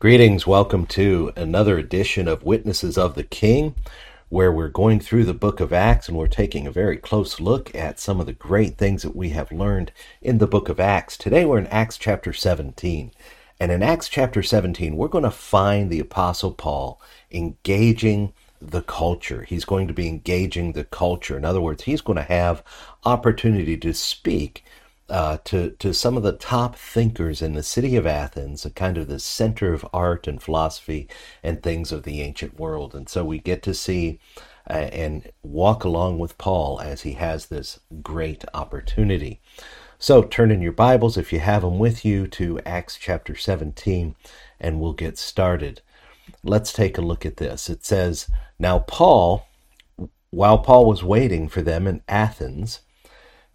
Greetings, welcome to another edition of Witnesses of the King, where we're going through the book of Acts and we're taking a very close look at some of the great things that we have learned in the book of Acts. Today we're in Acts chapter 17. And in Acts chapter 17, we're going to find the Apostle Paul engaging the culture. He's going to be engaging the culture. In other words, he's going to have opportunity to speak uh, to to some of the top thinkers in the city of Athens, a kind of the center of art and philosophy and things of the ancient world. And so we get to see uh, and walk along with Paul as he has this great opportunity. So turn in your Bibles if you have them with you to Acts chapter 17, and we'll get started. Let's take a look at this. It says, Now Paul, while Paul was waiting for them in Athens,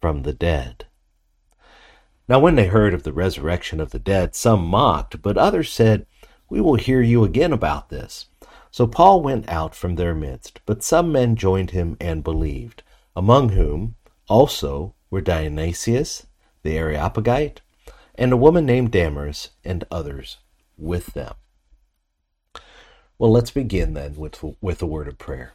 from the dead. Now, when they heard of the resurrection of the dead, some mocked, but others said, We will hear you again about this. So Paul went out from their midst, but some men joined him and believed, among whom also were Dionysius the Areopagite, and a woman named Damaris, and others with them. Well, let's begin then with, with a word of prayer.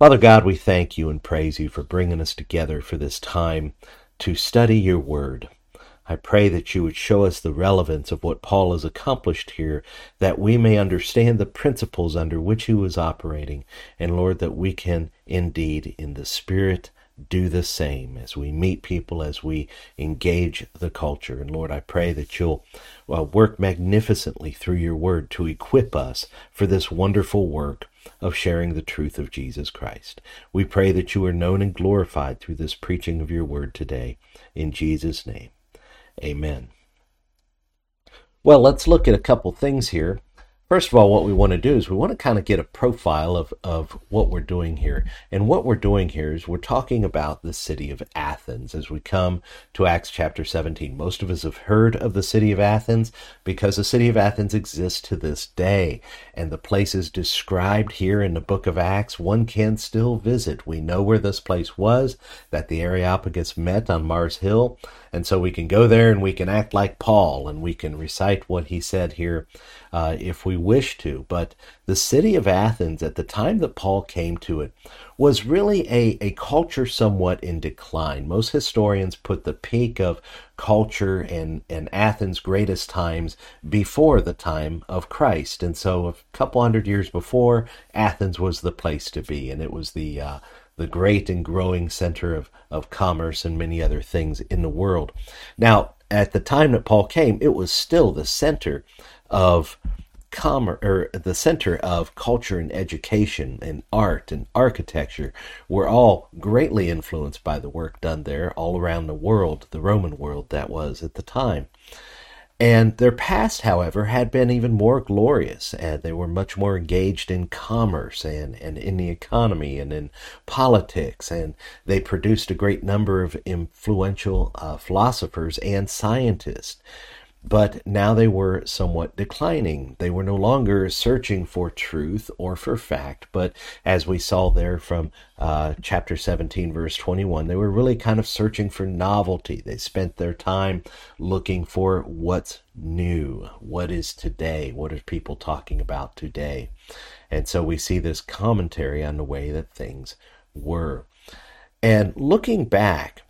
Father God, we thank you and praise you for bringing us together for this time to study your word. I pray that you would show us the relevance of what Paul has accomplished here, that we may understand the principles under which he was operating, and Lord, that we can indeed, in the Spirit, do the same as we meet people, as we engage the culture. And Lord, I pray that you'll uh, work magnificently through your word to equip us for this wonderful work of sharing the truth of Jesus Christ. We pray that you are known and glorified through this preaching of your word today. In Jesus' name, amen. Well, let's look at a couple things here First of all, what we want to do is we want to kind of get a profile of, of what we're doing here. And what we're doing here is we're talking about the city of Athens as we come to Acts chapter 17. Most of us have heard of the city of Athens because the city of Athens exists to this day. And the places described here in the book of Acts, one can still visit. We know where this place was, that the Areopagus met on Mars Hill. And so we can go there and we can act like Paul and we can recite what he said here uh, if we wish to. But the city of Athens, at the time that Paul came to it, was really a, a culture somewhat in decline. Most historians put the peak of culture and, and Athens' greatest times before the time of Christ. And so a couple hundred years before, Athens was the place to be, and it was the uh, the great and growing center of, of commerce and many other things in the world. Now, at the time that Paul came, it was still the center of commerce or the center of culture and education and art and architecture were all greatly influenced by the work done there all around the world, the Roman world that was at the time. And their past, however, had been even more glorious, and they were much more engaged in commerce and, and in the economy and in politics, and they produced a great number of influential uh, philosophers and scientists but now they were somewhat declining. They were no longer searching for truth or for fact, but as we saw there from uh, chapter 17, verse 21, they were really kind of searching for novelty. They spent their time looking for what's new, what is today, what are people talking about today. And so we see this commentary on the way that things were. And looking back,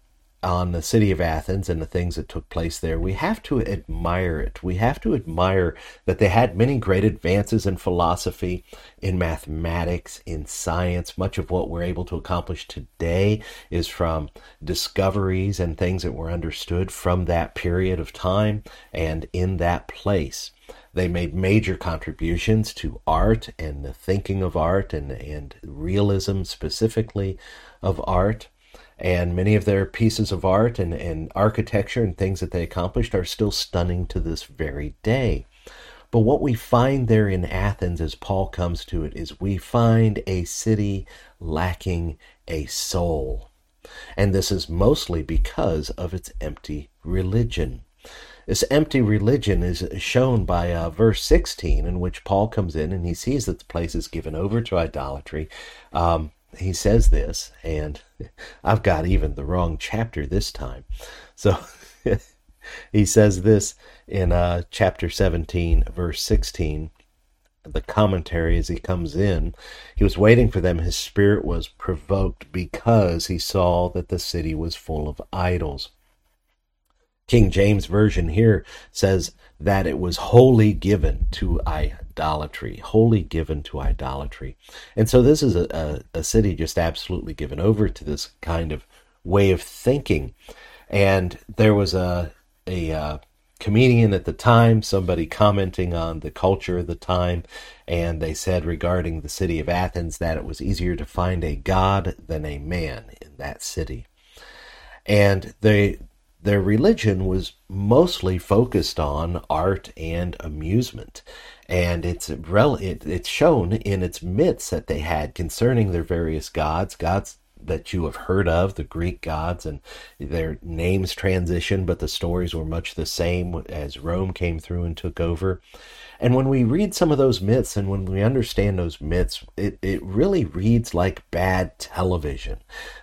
on the city of Athens and the things that took place there, we have to admire it. We have to admire that they had many great advances in philosophy, in mathematics, in science. Much of what we're able to accomplish today is from discoveries and things that were understood from that period of time and in that place. They made major contributions to art and the thinking of art and, and realism specifically of art and many of their pieces of art and, and architecture and things that they accomplished are still stunning to this very day. But what we find there in Athens as Paul comes to it is we find a city lacking a soul. And this is mostly because of its empty religion. This empty religion is shown by uh, verse 16, in which Paul comes in and he sees that the place is given over to idolatry. Um, he says this, and I've got even the wrong chapter this time. So he says this in uh, chapter 17, verse 16. The commentary as he comes in, he was waiting for them. His spirit was provoked because he saw that the city was full of idols. King James Version here says that it was wholly given to idolatry, wholly given to idolatry. And so this is a, a, a, city just absolutely given over to this kind of way of thinking. And there was a, a uh, comedian at the time, somebody commenting on the culture of the time, and they said regarding the city of Athens that it was easier to find a god than a man in that city. And they their religion was mostly focused on art and amusement. And it's rel- it, it's shown in its myths that they had concerning their various gods, gods that you have heard of, the Greek gods, and their names transition, but the stories were much the same as Rome came through and took over. And when we read some of those myths and when we understand those myths, it, it really reads like bad television.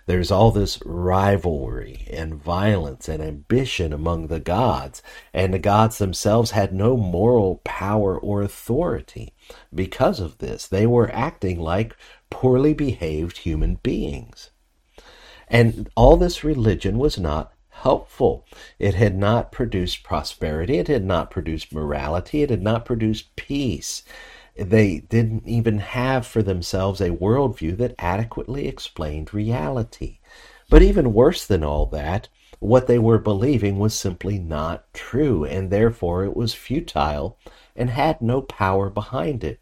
There's all this rivalry and violence and ambition among the gods, and the gods themselves had no moral power or authority. Because of this, they were acting like poorly behaved human beings. And all this religion was not helpful. It had not produced prosperity. It had not produced morality. It had not produced peace. They didn't even have for themselves a worldview that adequately explained reality. But even worse than all that, what they were believing was simply not true, and therefore it was futile and had no power behind it.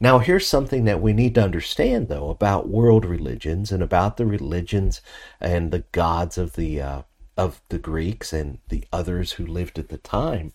Now, here's something that we need to understand, though, about world religions and about the religions and the gods of the uh, of the Greeks and the others who lived at the time,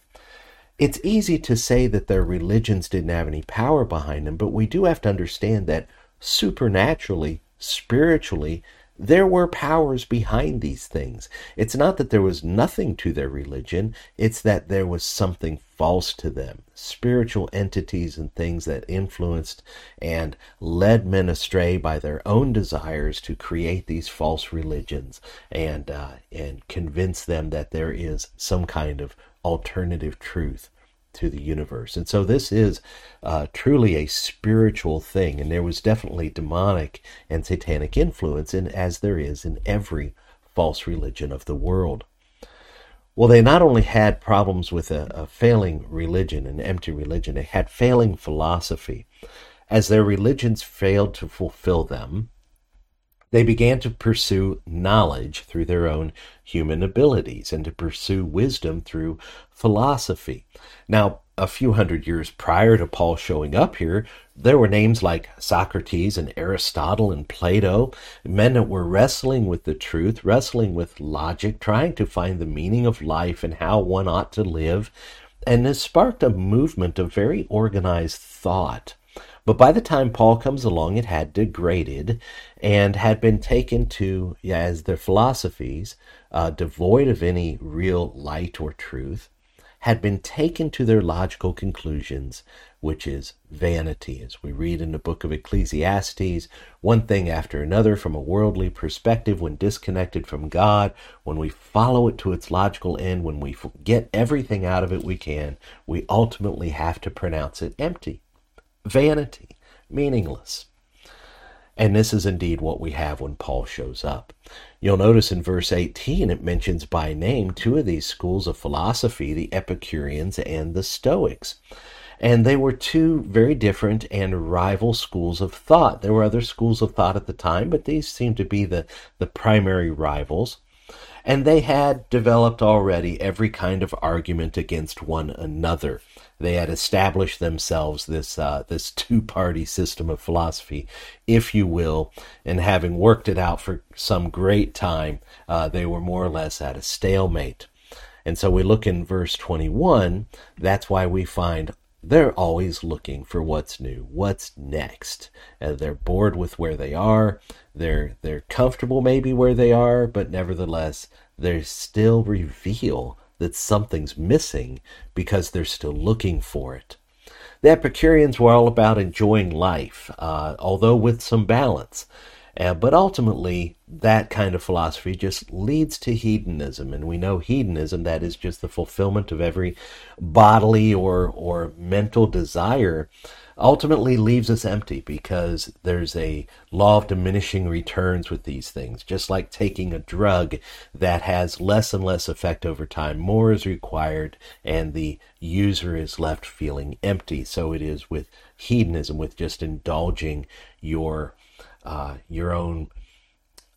it's easy to say that their religions didn't have any power behind them, but we do have to understand that supernaturally, spiritually, there were powers behind these things. It's not that there was nothing to their religion, it's that there was something false to them. Spiritual entities and things that influenced and led men astray by their own desires to create these false religions and, uh, and convince them that there is some kind of alternative truth to the universe. And so this is uh, truly a spiritual thing, and there was definitely demonic and satanic influence, in, as there is in every false religion of the world. Well, they not only had problems with a, a failing religion, an empty religion, they had failing philosophy. As their religions failed to fulfill them, they began to pursue knowledge through their own human abilities and to pursue wisdom through philosophy. Now, a few hundred years prior to Paul showing up here, there were names like Socrates and Aristotle and Plato, men that were wrestling with the truth, wrestling with logic, trying to find the meaning of life and how one ought to live. And this sparked a movement of very organized thought. But by the time Paul comes along, it had degraded and had been taken to, as their philosophies, uh, devoid of any real light or truth, had been taken to their logical conclusions, which is vanity. As we read in the book of Ecclesiastes, one thing after another from a worldly perspective, when disconnected from God, when we follow it to its logical end, when we get everything out of it we can, we ultimately have to pronounce it empty vanity, meaningless. And this is indeed what we have when Paul shows up. You'll notice in verse 18 it mentions by name two of these schools of philosophy, the Epicureans and the Stoics. And they were two very different and rival schools of thought. There were other schools of thought at the time, but these seem to be the, the primary rivals and they had developed already every kind of argument against one another. They had established themselves this uh, this two party system of philosophy, if you will, and having worked it out for some great time, uh, they were more or less at a stalemate. And so we look in verse 21, that's why we find they're always looking for what's new, what's next. Uh, they're bored with where they are. They're they're comfortable maybe where they are, but nevertheless, they still reveal that something's missing because they're still looking for it. The Epicureans were all about enjoying life, uh, although with some balance. Uh, but ultimately, that kind of philosophy just leads to hedonism, and we know hedonism that is just the fulfillment of every bodily or or mental desire. Ultimately, leaves us empty because there's a law of diminishing returns with these things. Just like taking a drug that has less and less effect over time, more is required, and the user is left feeling empty. So it is with hedonism, with just indulging your uh, your own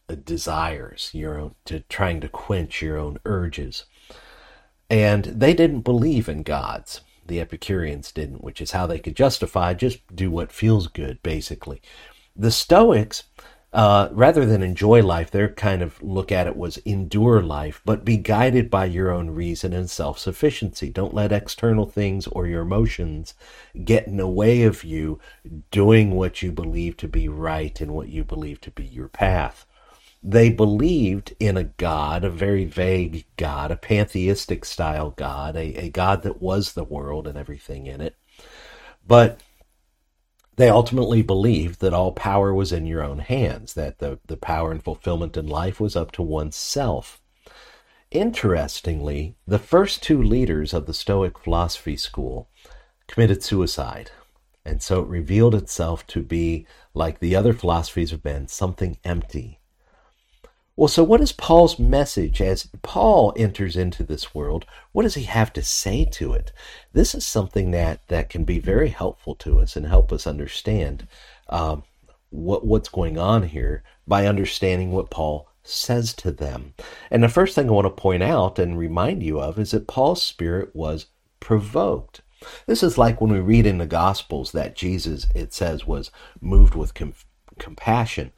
uh, desires, your own to trying to quench your own urges. And they didn't believe in gods. The Epicureans didn't, which is how they could justify just do what feels good, basically. The Stoics uh, rather than enjoy life, their kind of look at it was endure life, but be guided by your own reason and self sufficiency. Don't let external things or your emotions get in the way of you doing what you believe to be right and what you believe to be your path. They believed in a God, a very vague God, a pantheistic style God, a, a God that was the world and everything in it. But they ultimately believed that all power was in your own hands, that the, the power and fulfillment in life was up to oneself. Interestingly, the first two leaders of the Stoic philosophy school committed suicide, and so it revealed itself to be, like the other philosophies have been, something empty, well, so what is Paul's message as Paul enters into this world? What does he have to say to it? This is something that, that can be very helpful to us and help us understand um, what what's going on here by understanding what Paul says to them. And the first thing I want to point out and remind you of is that Paul's spirit was provoked. This is like when we read in the Gospels that Jesus, it says, was moved with com- compassion.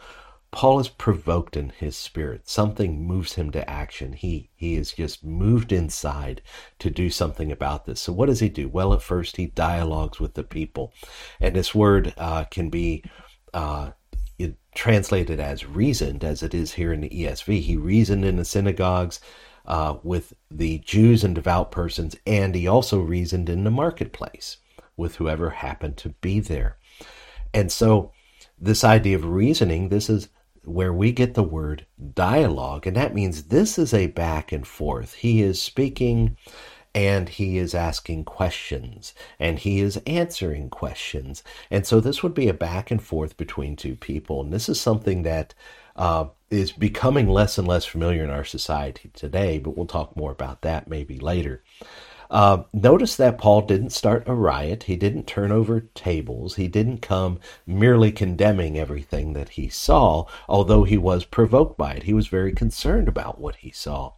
Paul is provoked in his spirit. Something moves him to action. He he is just moved inside to do something about this. So what does he do? Well, at first he dialogues with the people, and this word uh, can be uh, translated as reasoned, as it is here in the ESV. He reasoned in the synagogues uh, with the Jews and devout persons, and he also reasoned in the marketplace with whoever happened to be there. And so this idea of reasoning, this is where we get the word dialogue, and that means this is a back and forth. He is speaking and he is asking questions and he is answering questions. And so this would be a back and forth between two people. And this is something that uh, is becoming less and less familiar in our society today, but we'll talk more about that maybe later. Uh, notice that Paul didn't start a riot. He didn't turn over tables. He didn't come merely condemning everything that he saw, although he was provoked by it. He was very concerned about what he saw.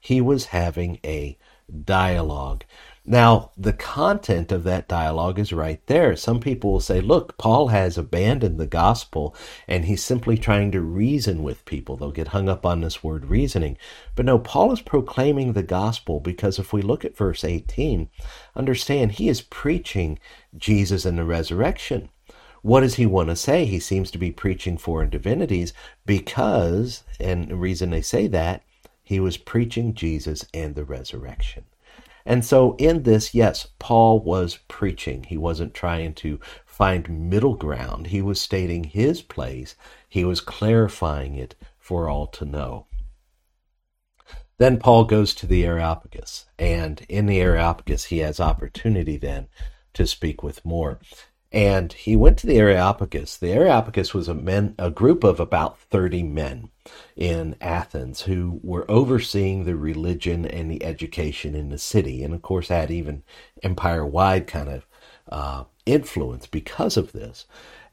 He was having a dialogue. Now, the content of that dialogue is right there. Some people will say, look, Paul has abandoned the gospel and he's simply trying to reason with people. They'll get hung up on this word reasoning. But no, Paul is proclaiming the gospel because if we look at verse 18, understand he is preaching Jesus and the resurrection. What does he want to say? He seems to be preaching foreign divinities because, and the reason they say that, he was preaching Jesus and the resurrection. And so, in this, yes, Paul was preaching. He wasn't trying to find middle ground. He was stating his place, he was clarifying it for all to know. Then Paul goes to the Areopagus, and in the Areopagus, he has opportunity then to speak with more and he went to the Areopagus. The Areopagus was a men, a group of about thirty men in Athens who were overseeing the religion and the education in the city, and of course had even empire-wide kind of uh, influence because of this.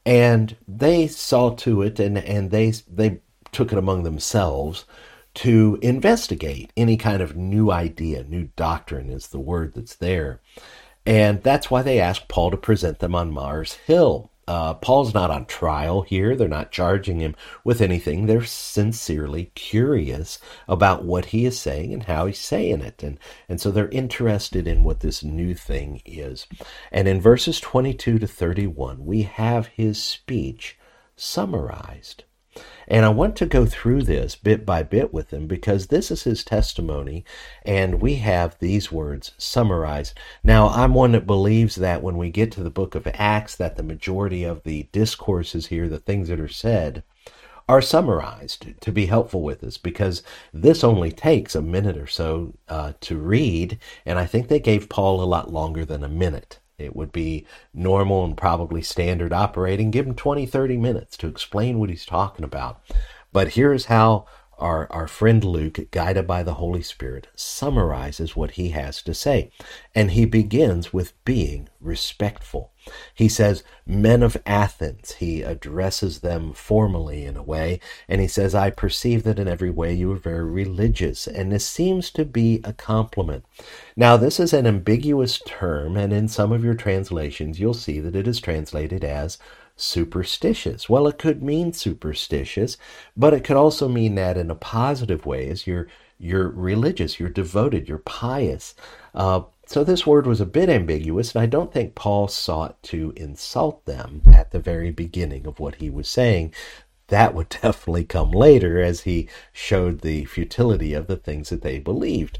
And they saw to it, and and they they took it among themselves to investigate any kind of new idea, new doctrine is the word that's there. And that's why they asked Paul to present them on Mars Hill. Uh, Paul's not on trial here. They're not charging him with anything. They're sincerely curious about what he is saying and how he's saying it. And, and so they're interested in what this new thing is. And in verses 22 to 31, we have his speech summarized. And I want to go through this bit by bit with him because this is his testimony, and we have these words summarized. Now, I'm one that believes that when we get to the book of Acts, that the majority of the discourses here, the things that are said, are summarized to be helpful with us because this only takes a minute or so uh, to read, and I think they gave Paul a lot longer than a minute. It would be normal and probably standard operating. Give him 20, 30 minutes to explain what he's talking about. But here's how our, our friend Luke, guided by the Holy Spirit, summarizes what he has to say. And he begins with being respectful. He says, Men of Athens. He addresses them formally in a way, and he says, I perceive that in every way you are very religious. And this seems to be a compliment. Now, this is an ambiguous term, and in some of your translations, you'll see that it is translated as superstitious. Well, it could mean superstitious, but it could also mean that in a positive way, as you're you're religious, you're devoted, you're pious. Uh, so this word was a bit ambiguous, and I don't think Paul sought to insult them at the very beginning of what he was saying. That would definitely come later as he showed the futility of the things that they believed.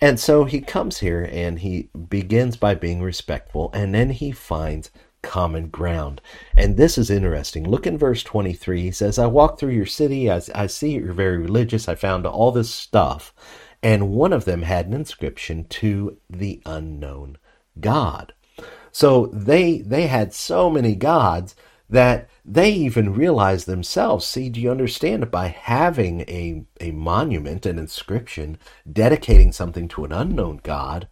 And so he comes here and he begins by being respectful, and then he finds common ground. And this is interesting. Look in verse 23. He says, I walk through your city. I, I see you're very religious. I found all this stuff. And one of them had an inscription to the unknown God. So they they had so many gods that they even realized themselves. See, do you understand? By having a, a monument, an inscription, dedicating something to an unknown God,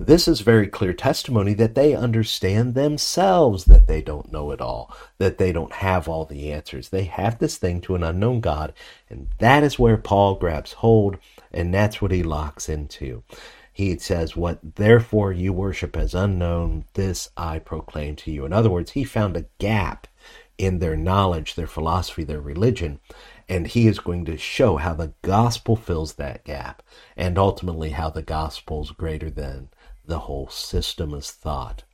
this is very clear testimony that they understand themselves that they don't know it all, that they don't have all the answers. They have this thing to an unknown God, and that is where Paul grabs hold, and that's what he locks into. He says, What therefore you worship as unknown, this I proclaim to you. In other words, he found a gap in their knowledge, their philosophy, their religion, and he is going to show how the gospel fills that gap, and ultimately how the gospel is greater than the whole system is thought.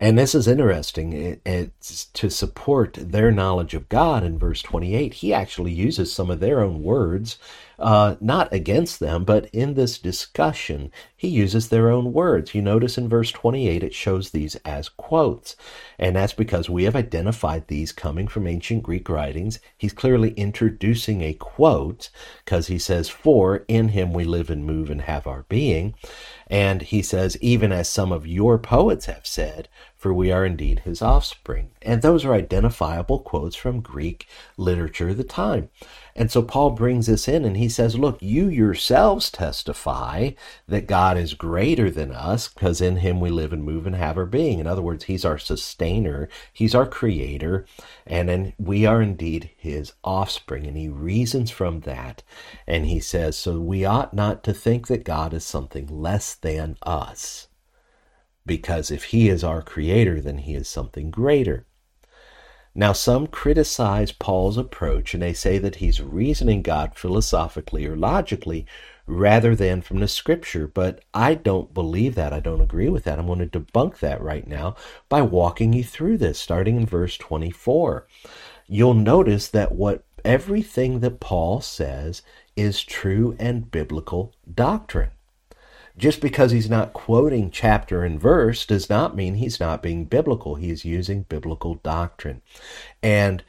And this is interesting. It, it's to support their knowledge of God in verse 28. He actually uses some of their own words uh, not against them, but in this discussion, he uses their own words. You notice in verse 28, it shows these as quotes. And that's because we have identified these coming from ancient Greek writings. He's clearly introducing a quote because he says, For in him we live and move and have our being. And he says, even as some of your poets have said, for we are indeed his offspring. And those are identifiable quotes from Greek literature of the time. And so Paul brings this in and he says, Look, you yourselves testify that God is greater than us because in him we live and move and have our being. In other words, he's our sustainer, he's our creator, and then we are indeed his offspring. And he reasons from that. And he says, So we ought not to think that God is something less than us. Because if he is our creator, then he is something greater. Now, some criticize Paul's approach and they say that he's reasoning God philosophically or logically rather than from the scripture, but I don't believe that. I don't agree with that. I'm going to debunk that right now by walking you through this, starting in verse 24. You'll notice that what everything that Paul says is true and biblical doctrine just because he's not quoting chapter and verse does not mean he's not being biblical. He is using biblical doctrine. And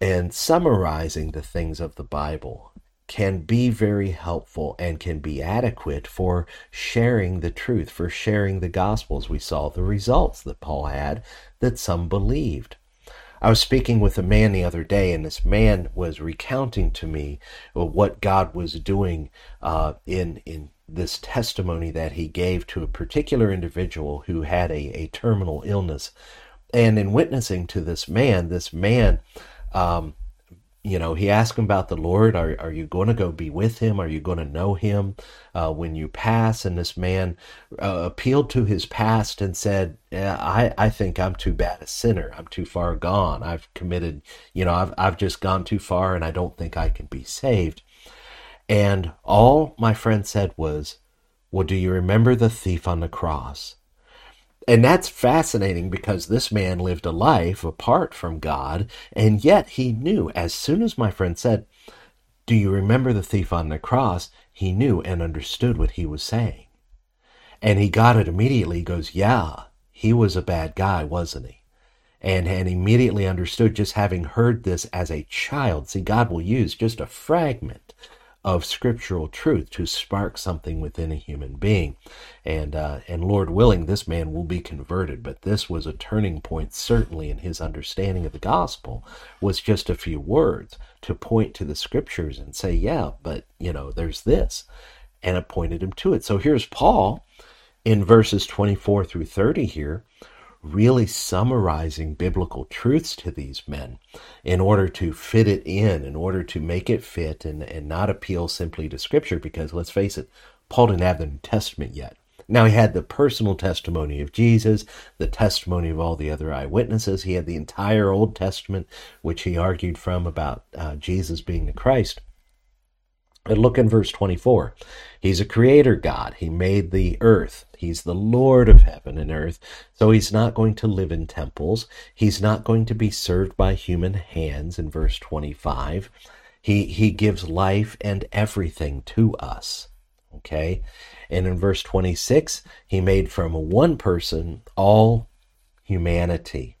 and summarizing the things of the Bible can be very helpful and can be adequate for sharing the truth, for sharing the gospels. We saw the results that Paul had that some believed. I was speaking with a man the other day, and this man was recounting to me what God was doing uh, in in this testimony that he gave to a particular individual who had a, a terminal illness. And in witnessing to this man, this man, um, you know, he asked him about the Lord. Are, are you going to go be with him? Are you going to know him uh, when you pass? And this man uh, appealed to his past and said, yeah, I, I think I'm too bad a sinner. I'm too far gone. I've committed, you know, I've, I've just gone too far and I don't think I can be saved. And all my friend said was, Well, do you remember the thief on the cross? And that's fascinating because this man lived a life apart from God, and yet he knew, as soon as my friend said, Do you remember the thief on the cross? He knew and understood what he was saying. And he got it immediately. He goes, Yeah, he was a bad guy, wasn't he? And, and immediately understood just having heard this as a child. See, God will use just a fragment of scriptural truth to spark something within a human being. And, uh, and Lord willing, this man will be converted. But this was a turning point, certainly, in his understanding of the gospel, was just a few words to point to the scriptures and say, yeah, but, you know, there's this. And it pointed him to it. So here's Paul in verses 24 through 30 here really summarizing biblical truths to these men in order to fit it in, in order to make it fit and, and not appeal simply to Scripture, because let's face it, Paul didn't have the New Testament yet. Now, he had the personal testimony of Jesus, the testimony of all the other eyewitnesses. He had the entire Old Testament, which he argued from about uh, Jesus being the Christ. And look in verse 24. He's a creator God. He made the earth. He's the Lord of heaven and earth. So he's not going to live in temples. He's not going to be served by human hands in verse 25. He, he gives life and everything to us. Okay. And in verse 26, he made from one person all humanity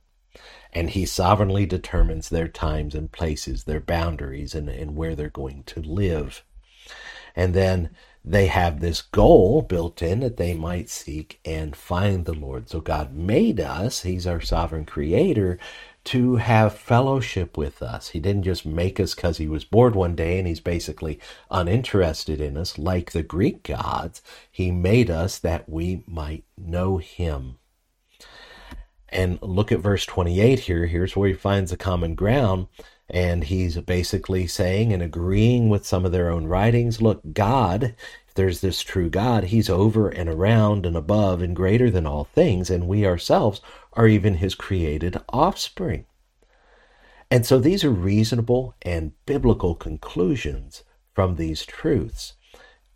and he sovereignly determines their times and places, their boundaries, and, and where they're going to live. And then they have this goal built in that they might seek and find the Lord. So God made us, He's our sovereign creator, to have fellowship with us. He didn't just make us because He was bored one day and He's basically uninterested in us like the Greek gods. He made us that we might know Him. And look at verse 28 here. Here's where he finds the common ground. And he's basically saying and agreeing with some of their own writings look, God, if there's this true God, he's over and around and above and greater than all things, and we ourselves are even his created offspring. And so these are reasonable and biblical conclusions from these truths.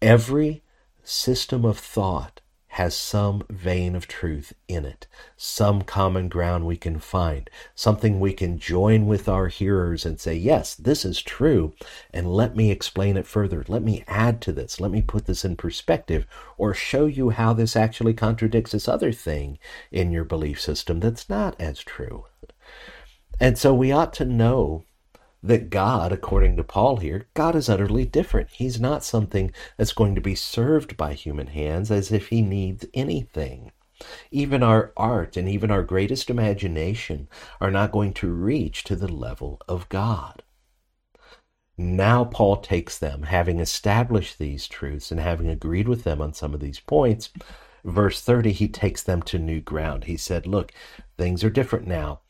Every system of thought has some vein of truth in it, some common ground we can find, something we can join with our hearers and say, yes, this is true, and let me explain it further. Let me add to this. Let me put this in perspective, or show you how this actually contradicts this other thing in your belief system that's not as true. And so we ought to know that God, according to Paul here, God is utterly different. He's not something that's going to be served by human hands as if he needs anything. Even our art and even our greatest imagination are not going to reach to the level of God. Now, Paul takes them, having established these truths and having agreed with them on some of these points. Verse 30, he takes them to new ground. He said, Look, things are different now.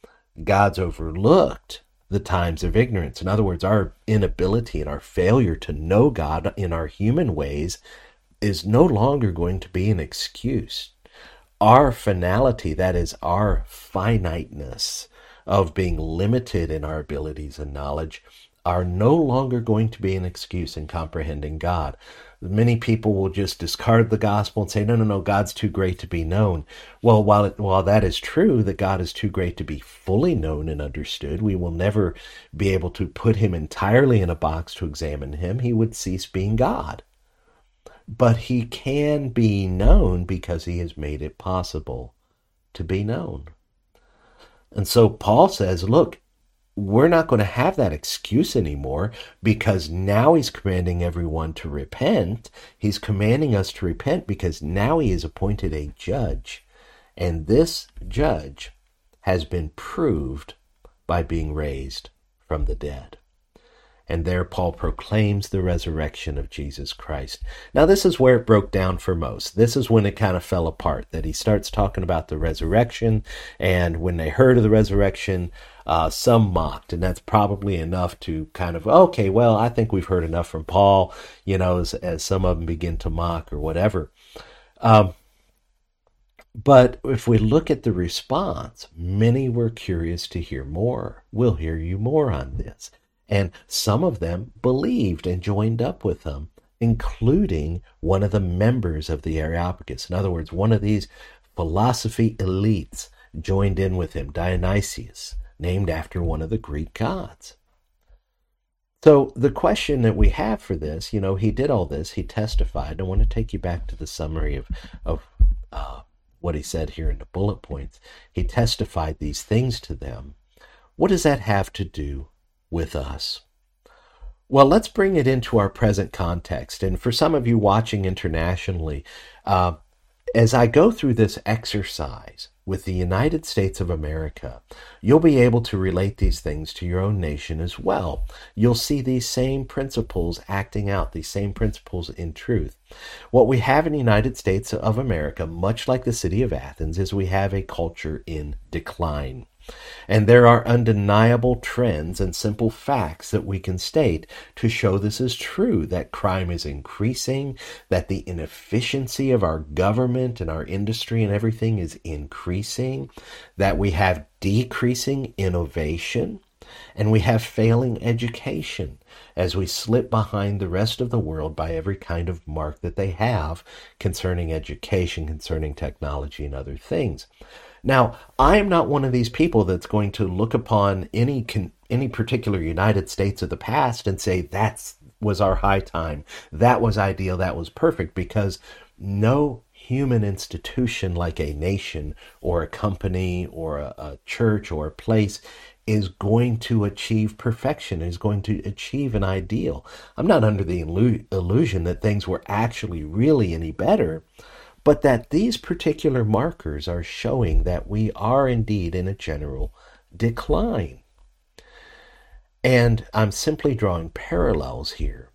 God's overlooked the times of ignorance. In other words, our inability and our failure to know God in our human ways is no longer going to be an excuse. Our finality, that is, our finiteness of being limited in our abilities and knowledge, are no longer going to be an excuse in comprehending God. Many people will just discard the gospel and say, no, no, no, God's too great to be known. Well, while, it, while that is true, that God is too great to be fully known and understood, we will never be able to put him entirely in a box to examine him. He would cease being God. But he can be known because he has made it possible to be known. And so Paul says, look, we're not going to have that excuse anymore because now he's commanding everyone to repent. He's commanding us to repent because now he has appointed a judge. And this judge has been proved by being raised from the dead. And there Paul proclaims the resurrection of Jesus Christ. Now, this is where it broke down for most. This is when it kind of fell apart, that he starts talking about the resurrection. And when they heard of the resurrection, uh, some mocked. And that's probably enough to kind of, okay, well, I think we've heard enough from Paul, you know, as, as some of them begin to mock or whatever. Um, but if we look at the response, many were curious to hear more. We'll hear you more on this. And some of them believed and joined up with them, including one of the members of the Areopagus. In other words, one of these philosophy elites joined in with him, Dionysius, named after one of the Greek gods. So the question that we have for this, you know, he did all this, he testified. I want to take you back to the summary of, of uh, what he said here in the bullet points. He testified these things to them. What does that have to do with us. Well, let's bring it into our present context. And for some of you watching internationally, uh, as I go through this exercise with the United States of America, you'll be able to relate these things to your own nation as well. You'll see these same principles acting out, these same principles in truth. What we have in the United States of America, much like the city of Athens, is we have a culture in decline. And there are undeniable trends and simple facts that we can state to show this is true that crime is increasing, that the inefficiency of our government and our industry and everything is increasing, that we have decreasing innovation, and we have failing education as we slip behind the rest of the world by every kind of mark that they have concerning education, concerning technology, and other things. Now, I am not one of these people that's going to look upon any any particular United States of the past and say that was our high time, that was ideal, that was perfect, because no human institution like a nation or a company or a, a church or a place is going to achieve perfection, is going to achieve an ideal. I'm not under the illusion that things were actually really any better but that these particular markers are showing that we are indeed in a general decline. And I'm simply drawing parallels here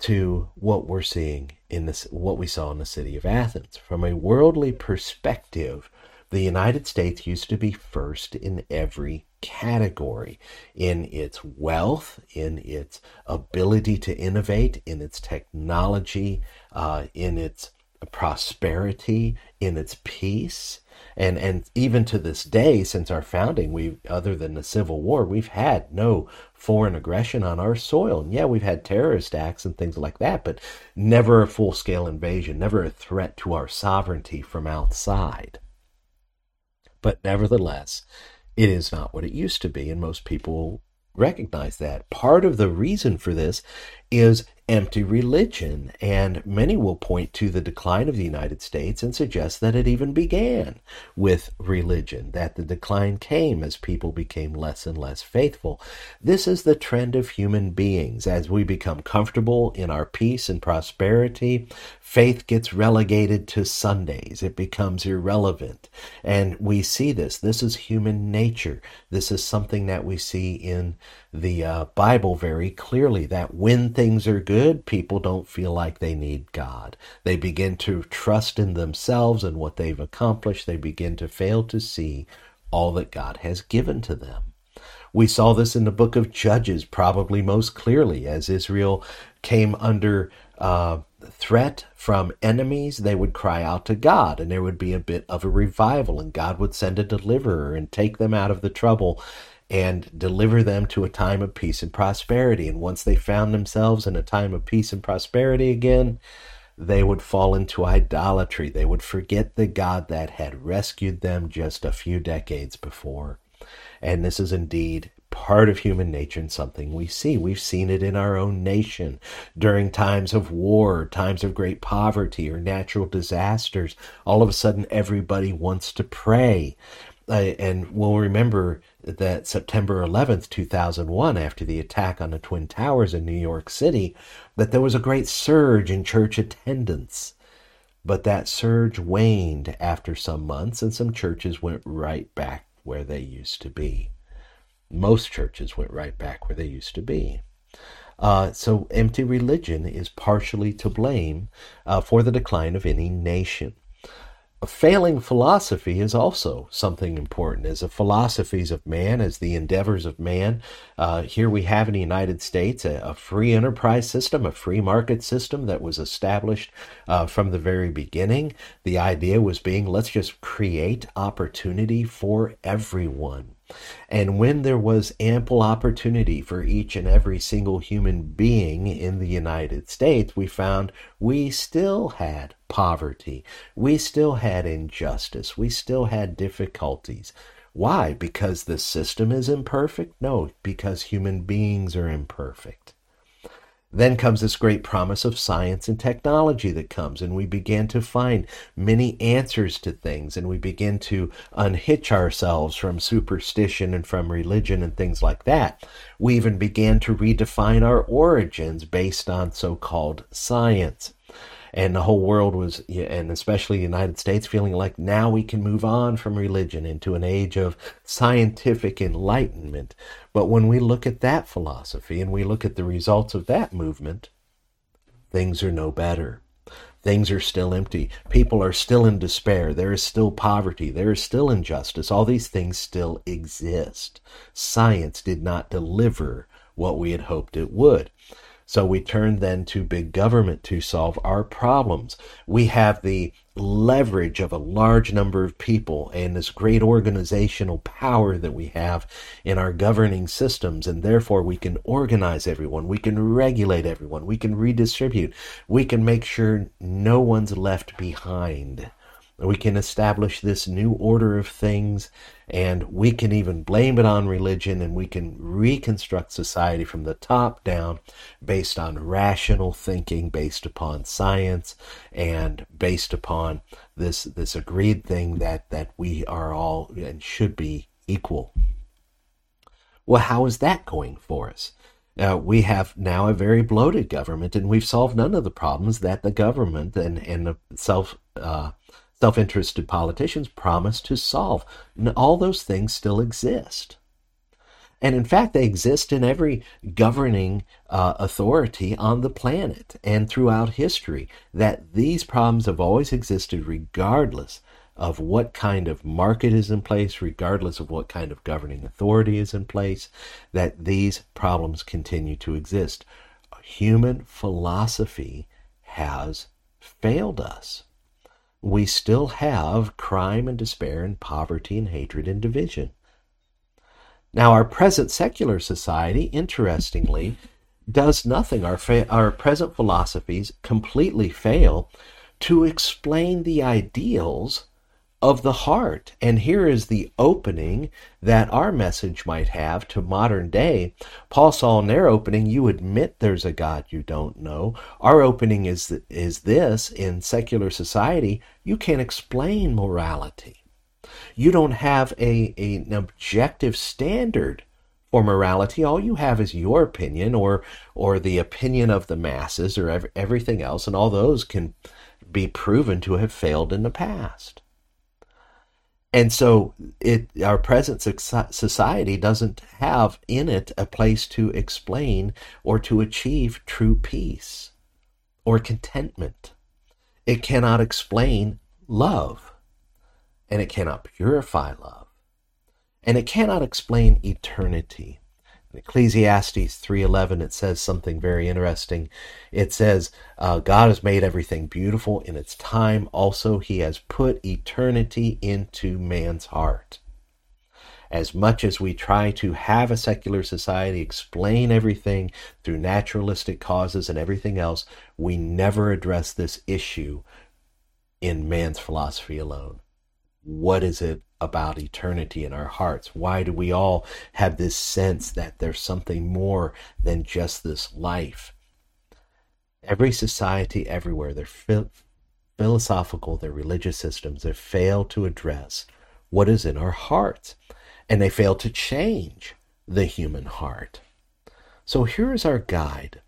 to what we're seeing in this, what we saw in the city of Athens. From a worldly perspective, the United States used to be first in every category in its wealth, in its ability to innovate, in its technology, uh, in its prosperity, in its peace. And, and even to this day, since our founding, we other than the Civil War, we've had no foreign aggression on our soil. And yeah, we've had terrorist acts and things like that, but never a full scale invasion, never a threat to our sovereignty from outside. But nevertheless, it is not what it used to be, and most people recognize that. Part of the reason for this is empty religion, and many will point to the decline of the United States and suggest that it even began with religion, that the decline came as people became less and less faithful. This is the trend of human beings. As we become comfortable in our peace and prosperity, faith gets relegated to Sundays. It becomes irrelevant. And we see this. This is human nature. This is something that we see in the uh, Bible very clearly that when things are good, people don't feel like they need God. They begin to trust in themselves and what they've accomplished. They begin to fail to see all that God has given to them. We saw this in the book of Judges probably most clearly as Israel came under uh, threat from enemies, they would cry out to God, and there would be a bit of a revival, and God would send a deliverer and take them out of the trouble and deliver them to a time of peace and prosperity. And once they found themselves in a time of peace and prosperity again, they would fall into idolatry. They would forget the God that had rescued them just a few decades before. And this is indeed part of human nature and something we see. We've seen it in our own nation during times of war, times of great poverty, or natural disasters. All of a sudden, everybody wants to pray. Uh, and we'll remember that September 11th, 2001, after the attack on the Twin Towers in New York City, that there was a great surge in church attendance. But that surge waned after some months, and some churches went right back where they used to be. Most churches went right back where they used to be. Uh, so, empty religion is partially to blame uh, for the decline of any nation failing philosophy is also something important. As the philosophies of man as the endeavors of man uh, here we have in the united states a, a, free enterprise system a free market system that was established uh, from the very beginning. The idea was being let's just create opportunity for everyone and when there was ample opportunity for each and every single human being in the United States, we found we still had poverty. We still had injustice. We still had difficulties. Why? Because the system is imperfect? No, because human beings are imperfect. Then comes this great promise of science and technology that comes, and we begin to find many answers to things, and we begin to unhitch ourselves from superstition and from religion and things like that. We even began to redefine our origins based on so called science and the whole world was, and especially the United States, feeling like now we can move on from religion into an age of scientific enlightenment. But when we look at that philosophy and we look at the results of that movement, things are no better. Things are still empty. People are still in despair. There is still poverty. There is still injustice. All these things still exist. Science did not deliver what we had hoped it would. So we turn then to big government to solve our problems. We have the leverage of a large number of people and this great organizational power that we have in our governing systems, and therefore we can organize everyone, we can regulate everyone, we can redistribute, we can make sure no one's left behind. We can establish this new order of things, and we can even blame it on religion, and we can reconstruct society from the top down based on rational thinking, based upon science, and based upon this this agreed thing that that we are all and should be equal. Well, how is that going for us? Uh, we have now a very bloated government, and we've solved none of the problems that the government and and the self uh, self interested politicians promise to solve. And all those things still exist. And in fact, they exist in every governing uh, authority on the planet and throughout history. That these problems have always existed regardless of what kind of market is in place, regardless of what kind of governing authority is in place, that these problems continue to exist. Human philosophy has failed us. We still have crime and despair and poverty and hatred and division. Now, our present secular society, interestingly, does nothing. Our, fa- our present philosophies completely fail to explain the ideals of the heart. And here is the opening that our message might have to modern day. Paul saw in their opening, you admit there's a God you don't know. Our opening is, is this in secular society, you can't explain morality. You don't have a, a an objective standard for morality. All you have is your opinion or or the opinion of the masses or ev- everything else, and all those can be proven to have failed in the past. And so it our present society doesn't have in it a place to explain or to achieve true peace or contentment. It cannot explain love and it cannot purify love and it cannot explain eternity. Ecclesiastes 3:11 it says something very interesting. It says uh, God has made everything beautiful in its time. Also, He has put eternity into man's heart. As much as we try to have a secular society explain everything through naturalistic causes and everything else, we never address this issue in man's philosophy alone. What is it about eternity in our hearts? Why do we all have this sense that there's something more than just this life? Every society everywhere, their philosophical, their religious systems, they fail to address what is in our hearts, and they fail to change the human heart. So here is our guide.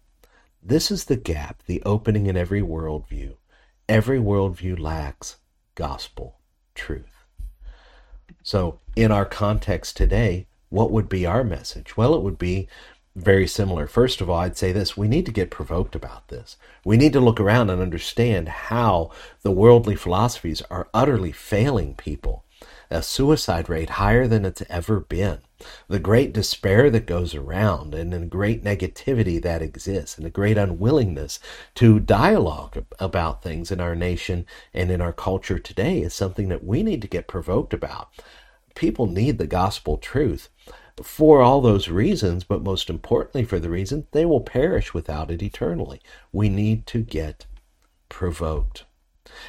This is the gap, the opening in every worldview. Every worldview lacks gospel truth. So, in our context today, what would be our message? Well, it would be very similar. First of all, I'd say this we need to get provoked about this. We need to look around and understand how the worldly philosophies are utterly failing people. A suicide rate higher than it's ever been the great despair that goes around and the great negativity that exists and the great unwillingness to dialogue about things in our nation and in our culture today is something that we need to get provoked about. People need the gospel truth for all those reasons, but most importantly for the reason they will perish without it eternally. We need to get provoked.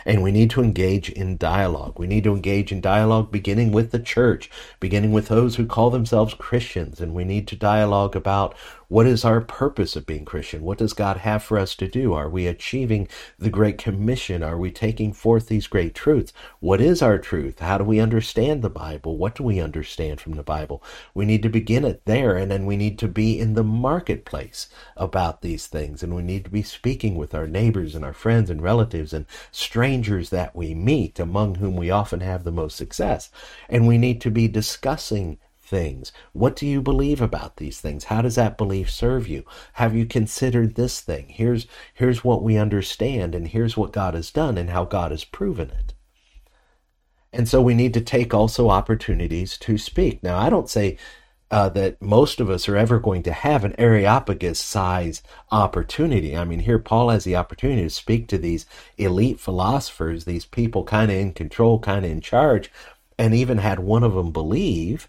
And we need to engage in dialogue. We need to engage in dialogue beginning with the church, beginning with those who call themselves Christians. And we need to dialogue about what is our purpose of being Christian? What does God have for us to do? Are we achieving the Great Commission? Are we taking forth these great truths? What is our truth? How do we understand the Bible? What do we understand from the Bible? We need to begin it there, and then we need to be in the marketplace about these things. And we need to be speaking with our neighbors and our friends and relatives and strangers that we meet, among whom we often have the most success. And we need to be discussing things? What do you believe about these things? How does that belief serve you? Have you considered this thing? Here's here's what we understand and here's what God has done and how God has proven it. And so we need to take also opportunities to speak. Now, I don't say uh, that most of us are ever going to have an Areopagus size opportunity. I mean, here Paul has the opportunity to speak to these elite philosophers, these people kind of in control, kind of in charge, and even had one of them believe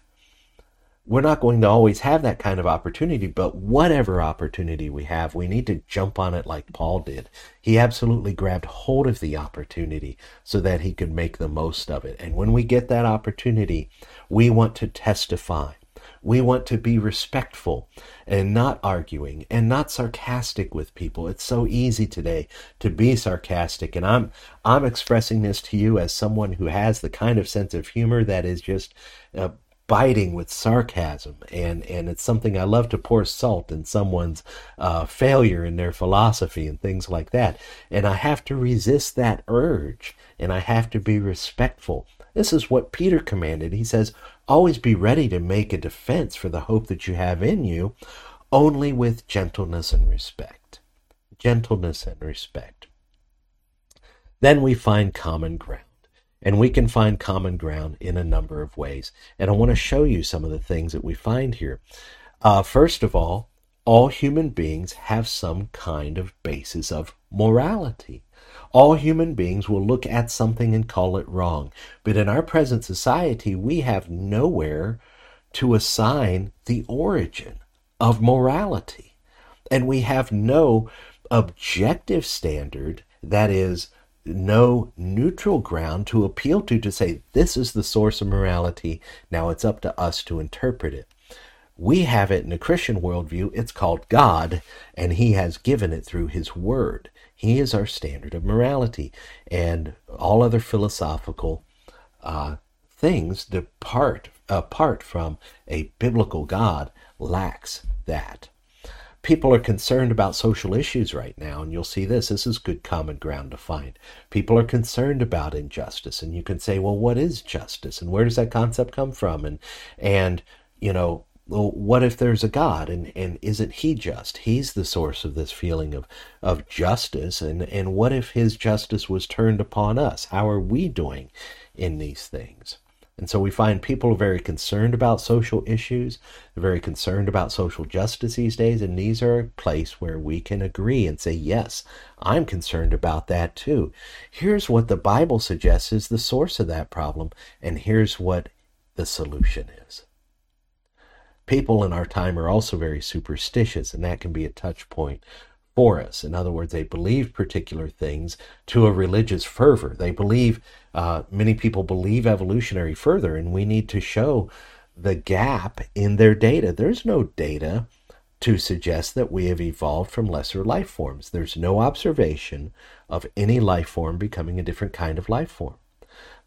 we're not going to always have that kind of opportunity, but whatever opportunity we have, we need to jump on it like Paul did. He absolutely grabbed hold of the opportunity so that he could make the most of it. And when we get that opportunity, we want to testify. We want to be respectful and not arguing and not sarcastic with people. It's so easy today to be sarcastic and I'm I'm expressing this to you as someone who has the kind of sense of humor that is just uh, biting with sarcasm, and and it's something I love to pour salt in someone's uh, failure in their philosophy and things like that. And I have to resist that urge, and I have to be respectful. This is what Peter commanded. He says, "Always be ready to make a defense for the hope that you have in you, only with gentleness and respect." Gentleness and respect. Then we find common ground. And we can find common ground in a number of ways. And I want to show you some of the things that we find here. Uh, first of all, all human beings have some kind of basis of morality. All human beings will look at something and call it wrong. But in our present society, we have nowhere to assign the origin of morality. And we have no objective standard that is no neutral ground to appeal to to say this is the source of morality. Now it's up to us to interpret it. We have it in a Christian worldview. It's called God, and He has given it through His Word. He is our standard of morality, and all other philosophical uh, things depart apart from a biblical God lacks that people are concerned about social issues right now, and you'll see this. This is good common ground to find. People are concerned about injustice, and you can say, well, what is justice, and where does that concept come from? And and you know, well, what if there's a God, and and isn't He just? He's the source of this feeling of of justice, and and what if His justice was turned upon us? How are we doing in these things? And so we find people are very concerned about social issues. They're very concerned about social justice these days. And these are a place where we can agree and say, yes, I'm concerned about that too. Here's what the Bible suggests is the source of that problem. And here's what the solution is. People in our time are also very superstitious, and that can be a touch point for us. In other words, they believe particular things to a religious fervor. They believe, uh, many people believe evolutionary further, and we need to show the gap in their data. There's no data to suggest that we have evolved from lesser life forms. There's no observation of any life form becoming a different kind of life form.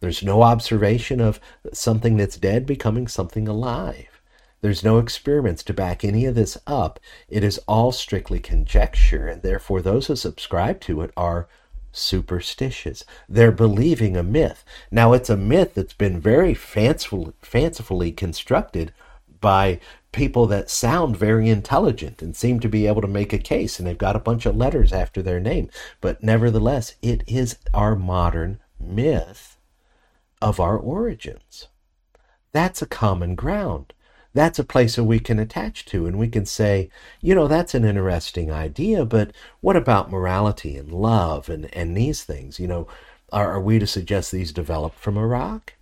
There's no observation of something that's dead becoming something alive. There's no experiments to back any of this up. It is all strictly conjecture, and therefore those who subscribe to it are superstitious. They're believing a myth. Now, it's a myth that's been very fanciful, fancifully constructed by people that sound very intelligent and seem to be able to make a case, and they've got a bunch of letters after their name. But nevertheless, it is our modern myth of our origins. That's a common ground that's a place that we can attach to and we can say, you know, that's an interesting idea, but what about morality and love and, and these things? You know, are, are we to suggest these developed from rock?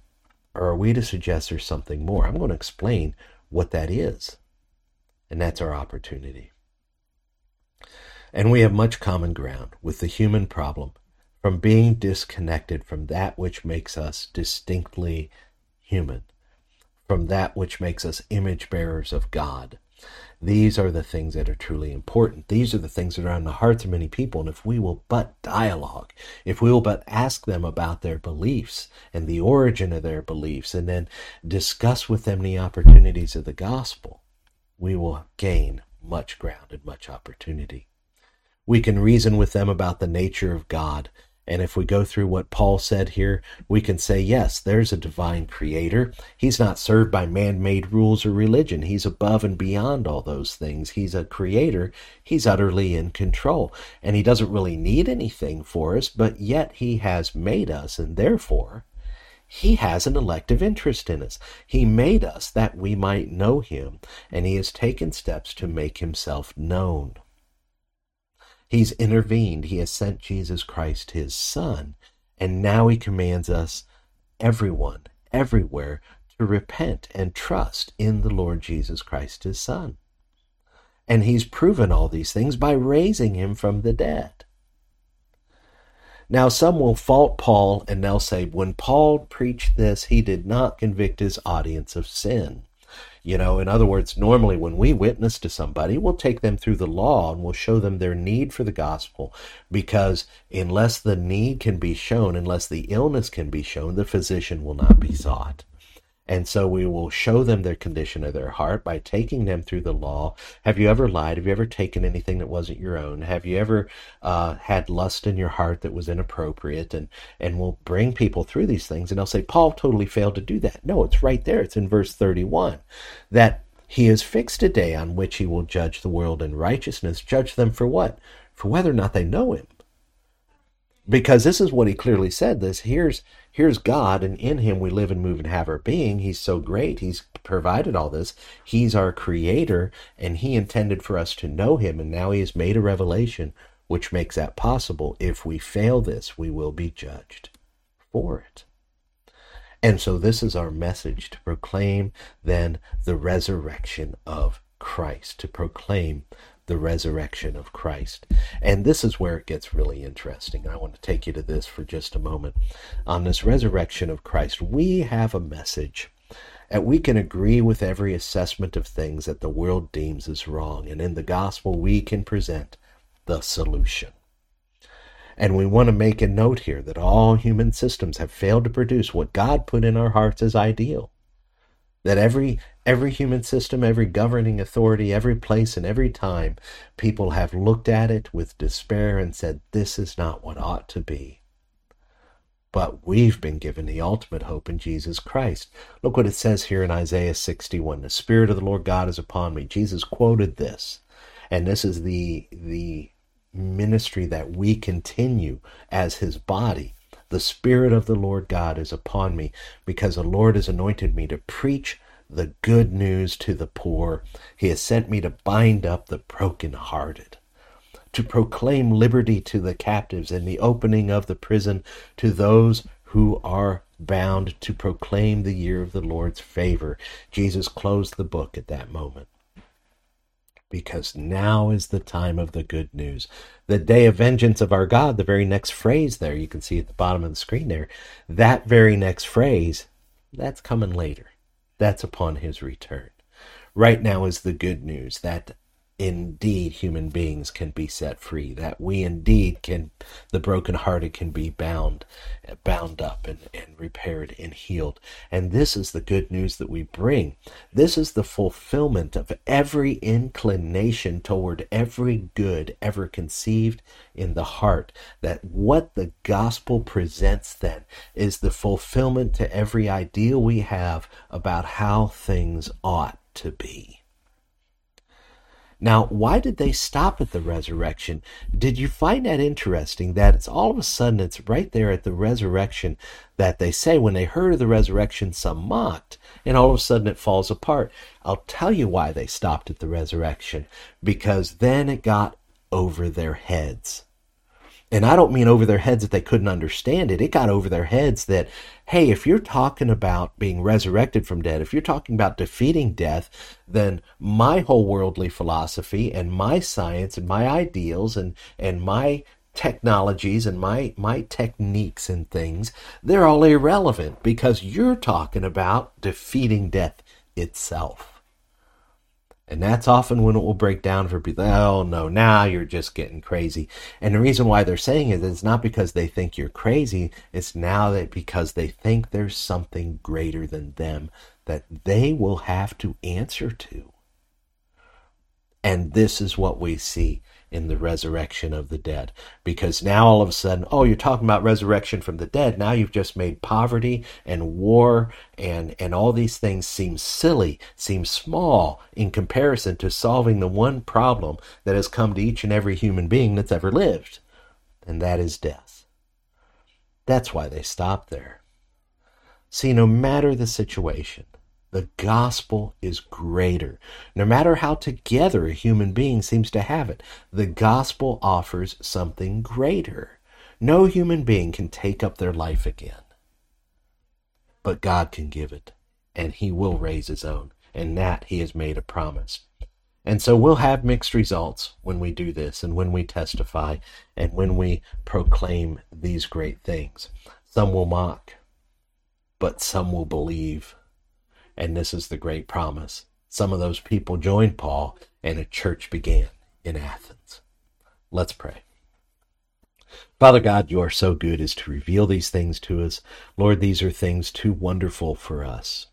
Or are we to suggest there's something more? I'm going to explain what that is. And that's our opportunity. And we have much common ground with the human problem from being disconnected from that which makes us distinctly human from that which makes us image bearers of God. These are the things that are truly important. These are the things that are on the hearts of many people. And if we will but dialogue, if we will but ask them about their beliefs and the origin of their beliefs, and then discuss with them the opportunities of the gospel, we will gain much ground and much opportunity. We can reason with them about the nature of God and if we go through what Paul said here, we can say, yes, there's a divine creator. He's not served by man made rules or religion. He's above and beyond all those things. He's a creator. He's utterly in control. And he doesn't really need anything for us, but yet he has made us, and therefore, he has an elective interest in us. He made us that we might know him, and he has taken steps to make himself known. He's intervened. He has sent Jesus Christ, his Son. And now he commands us, everyone, everywhere, to repent and trust in the Lord Jesus Christ, his Son. And he's proven all these things by raising him from the dead. Now, some will fault Paul and they'll say, when Paul preached this, he did not convict his audience of sin. You know, in other words, normally when we witness to somebody, we'll take them through the law and we'll show them their need for the gospel because unless the need can be shown, unless the illness can be shown, the physician will not be sought. And so we will show them their condition of their heart by taking them through the law. Have you ever lied? Have you ever taken anything that wasn't your own? Have you ever uh, had lust in your heart that was inappropriate? And and we'll bring people through these things, and they'll say, Paul totally failed to do that. No, it's right there. It's in verse 31 that he has fixed a day on which he will judge the world in righteousness. Judge them for what? For whether or not they know him because this is what he clearly said this here's here's god and in him we live and move and have our being he's so great he's provided all this he's our creator and he intended for us to know him and now he has made a revelation which makes that possible. If we fail this, we will be judged for it. And so, this is our message to proclaim then the resurrection of Christ, to proclaim the resurrection of Christ. And this is where it gets really interesting. I want to take you to this for just a moment. On this resurrection of Christ, we have a message. And we can agree with every assessment of things that the world deems as wrong. And in the gospel, we can present the solution. And we want to make a note here that all human systems have failed to produce what God put in our hearts as ideal. That every every human system, every governing authority, every place and every time, people have looked at it with despair and said, This is not what ought to be. But we've been given the ultimate hope in Jesus Christ. Look what it says here in Isaiah 61. The Spirit of the Lord God is upon me. Jesus quoted this. And this is the the ministry that we continue as his body. The Spirit of the Lord God is upon me because the Lord has anointed me to preach the good news to the poor. He has sent me to bind up the brokenhearted, to proclaim liberty to the captives and the opening of the prison to those who are bound, to proclaim the year of the Lord's favor. Jesus closed the book at that moment because now is the time of the good news. The day of vengeance of our God, the very next phrase there, you can see at the bottom of the screen there, that very next phrase, that's coming later. That's upon his return. Right now is the good news that indeed human beings can be set free, that we indeed can, the brokenhearted can be bound, bound up and, and repaired and healed. And this is the good news that we bring. This is the fulfillment of every inclination toward every good ever conceived in the heart. That what the gospel presents then is the fulfillment to every ideal we have about how things ought to be. Now, why did they stop at the resurrection? Did you find that interesting that it's all of a sudden it's right there at the resurrection that they say when they heard of the resurrection, some mocked, and all of a sudden it falls apart? I'll tell you why they stopped at the resurrection because then it got over their heads. And I don't mean over their heads that they couldn't understand it. It got over their heads that, hey, if you're talking about being resurrected from death, if you're talking about defeating death, then my whole worldly philosophy and my science and my ideals and, and my technologies and my, my techniques and things, they're all irrelevant because you're talking about defeating death itself. And that's often when it will break down for people. Oh, no, now you're just getting crazy. And the reason why they're saying it is not because they think you're crazy. It's now that because they think there's something greater than them that they will have to answer to. And this is what we see in the resurrection of the dead. Because now all of a sudden, oh, you're talking about resurrection from the dead. Now you've just made poverty and war and, and all these things seem silly, seem small in comparison to solving the one problem that has come to each and every human being that's ever lived, and that is death. That's why they stop there. See, no matter the situation, the gospel is greater. No matter how together a human being seems to have it, the gospel offers something greater. No human being can take up their life again. But God can give it, and He will raise His own, and that He has made a promise. And so we'll have mixed results when we do this, and when we testify, and when we proclaim these great things. Some will mock, but some will believe and this is the great promise. Some of those people joined Paul, and a church began in Athens. Let's pray. Father God, you are so good as to reveal these things to us. Lord, these are things too wonderful for us.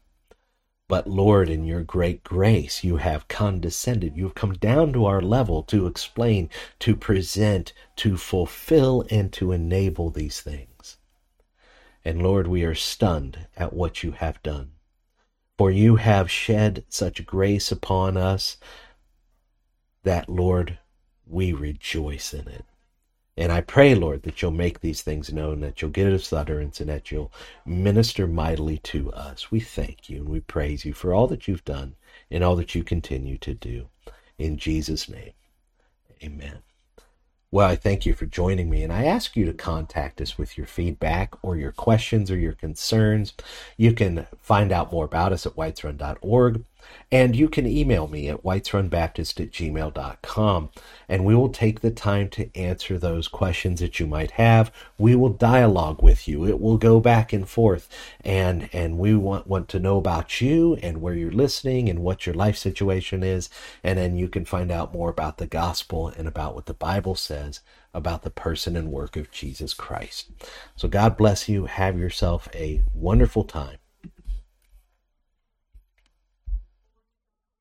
But Lord, in your great grace, you have condescended. You have come down to our level to explain, to present, to fulfill, and to enable these things. And Lord, we are stunned at what you have done. For you have shed such grace upon us that, Lord, we rejoice in it. And I pray, Lord, that you'll make these things known, that you'll give us utterance, and that you'll minister mightily to us. We thank you and we praise you for all that you've done and all that you continue to do. In Jesus' name, amen. Well, I thank you for joining me, and I ask you to contact us with your feedback or your questions or your concerns. You can find out more about us at whitesrun.org. And you can email me at whitesrunbaptist at gmail.com, and we will take the time to answer those questions that you might have. We will dialogue with you. It will go back and forth, and, and we want, want to know about you and where you're listening and what your life situation is. And then you can find out more about the gospel and about what the Bible says about the person and work of Jesus Christ. So God bless you. Have yourself a wonderful time